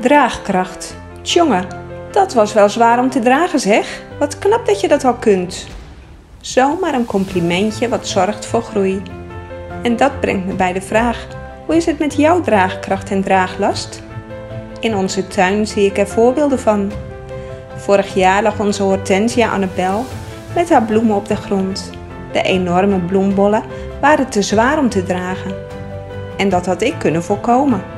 Draagkracht. Tjonge, dat was wel zwaar om te dragen zeg. Wat knap dat je dat al kunt. Zomaar een complimentje wat zorgt voor groei. En dat brengt me bij de vraag: hoe is het met jouw draagkracht en draaglast? In onze tuin zie ik er voorbeelden van. Vorig jaar lag onze hortensia Annabel met haar bloemen op de grond. De enorme bloembollen waren te zwaar om te dragen. En dat had ik kunnen voorkomen.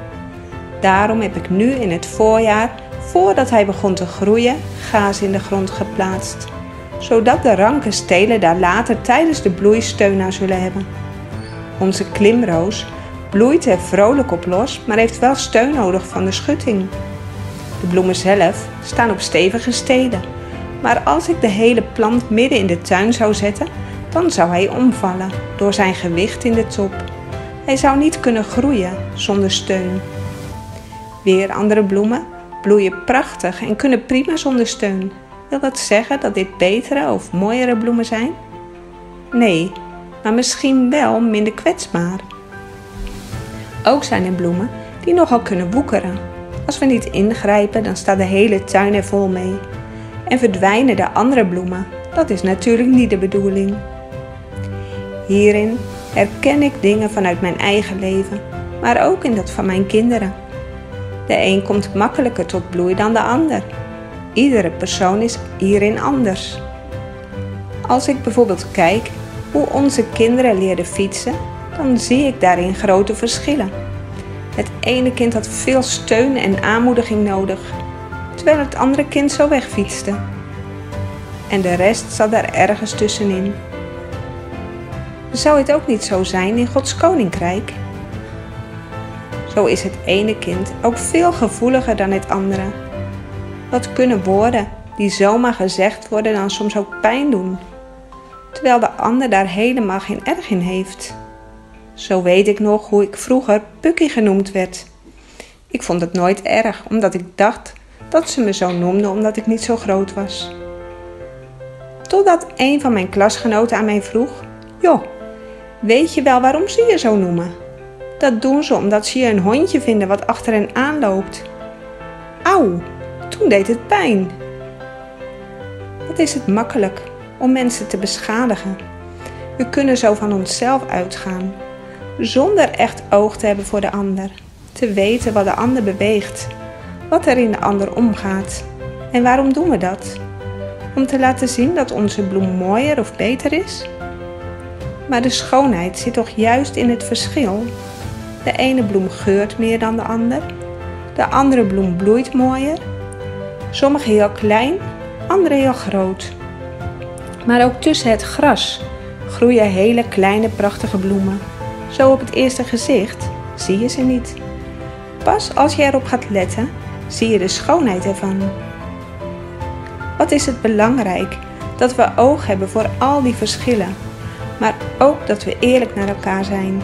Daarom heb ik nu in het voorjaar, voordat hij begon te groeien, gaas in de grond geplaatst. Zodat de ranke stelen daar later tijdens de bloei steun aan zullen hebben. Onze klimroos bloeit er vrolijk op los, maar heeft wel steun nodig van de schutting. De bloemen zelf staan op stevige stelen. Maar als ik de hele plant midden in de tuin zou zetten, dan zou hij omvallen door zijn gewicht in de top. Hij zou niet kunnen groeien zonder steun. Weer andere bloemen bloeien prachtig en kunnen prima zonder steun. Wil dat zeggen dat dit betere of mooiere bloemen zijn? Nee, maar misschien wel minder kwetsbaar. Ook zijn er bloemen die nogal kunnen woekeren. Als we niet ingrijpen, dan staat de hele tuin er vol mee. En verdwijnen de andere bloemen. Dat is natuurlijk niet de bedoeling. Hierin herken ik dingen vanuit mijn eigen leven, maar ook in dat van mijn kinderen. De een komt makkelijker tot bloei dan de ander. Iedere persoon is hierin anders. Als ik bijvoorbeeld kijk hoe onze kinderen leerden fietsen, dan zie ik daarin grote verschillen. Het ene kind had veel steun en aanmoediging nodig, terwijl het andere kind zo wegfietste. En de rest zat daar ergens tussenin. Zou het ook niet zo zijn in Gods koninkrijk? Zo is het ene kind ook veel gevoeliger dan het andere. Wat kunnen woorden die zomaar gezegd worden dan soms ook pijn doen, terwijl de ander daar helemaal geen erg in heeft? Zo weet ik nog hoe ik vroeger Pukkie genoemd werd. Ik vond het nooit erg, omdat ik dacht dat ze me zo noemde omdat ik niet zo groot was. Totdat een van mijn klasgenoten aan mij vroeg: Joh, weet je wel waarom ze je zo noemen? Dat doen ze omdat ze je een hondje vinden wat achter hen aanloopt. Auw, toen deed het pijn. Wat is het makkelijk om mensen te beschadigen? We kunnen zo van onszelf uitgaan zonder echt oog te hebben voor de ander. Te weten wat de ander beweegt, wat er in de ander omgaat. En waarom doen we dat? Om te laten zien dat onze bloem mooier of beter is? Maar de schoonheid zit toch juist in het verschil. De ene bloem geurt meer dan de ander. De andere bloem bloeit mooier. Sommige heel klein, andere heel groot. Maar ook tussen het gras groeien hele kleine prachtige bloemen. Zo op het eerste gezicht zie je ze niet. Pas als je erop gaat letten, zie je de schoonheid ervan. Wat is het belangrijk dat we oog hebben voor al die verschillen, maar ook dat we eerlijk naar elkaar zijn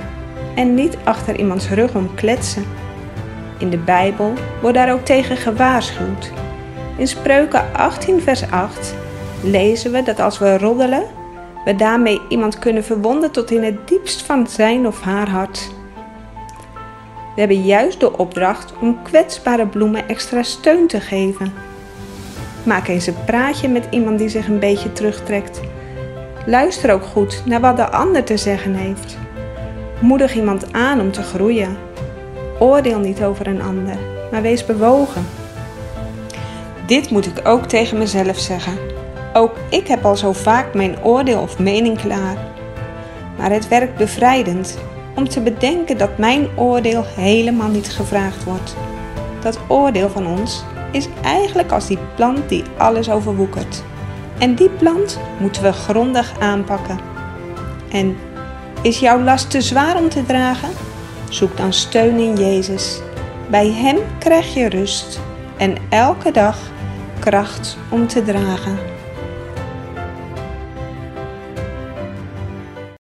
en niet achter iemands rug om kletsen. In de Bijbel wordt daar ook tegen gewaarschuwd. In Spreuken 18, vers 8 lezen we dat als we roddelen, we daarmee iemand kunnen verwonden tot in het diepst van zijn of haar hart. We hebben juist de opdracht om kwetsbare bloemen extra steun te geven. Maak eens een praatje met iemand die zich een beetje terugtrekt. Luister ook goed naar wat de ander te zeggen heeft. Moedig iemand aan om te groeien. Oordeel niet over een ander, maar wees bewogen. Dit moet ik ook tegen mezelf zeggen. Ook ik heb al zo vaak mijn oordeel of mening klaar. Maar het werkt bevrijdend om te bedenken dat mijn oordeel helemaal niet gevraagd wordt. Dat oordeel van ons is eigenlijk als die plant die alles overwoekert. En die plant moeten we grondig aanpakken. En is jouw last te zwaar om te dragen? Zoek dan steun in Jezus. Bij Hem krijg je rust en elke dag kracht om te dragen.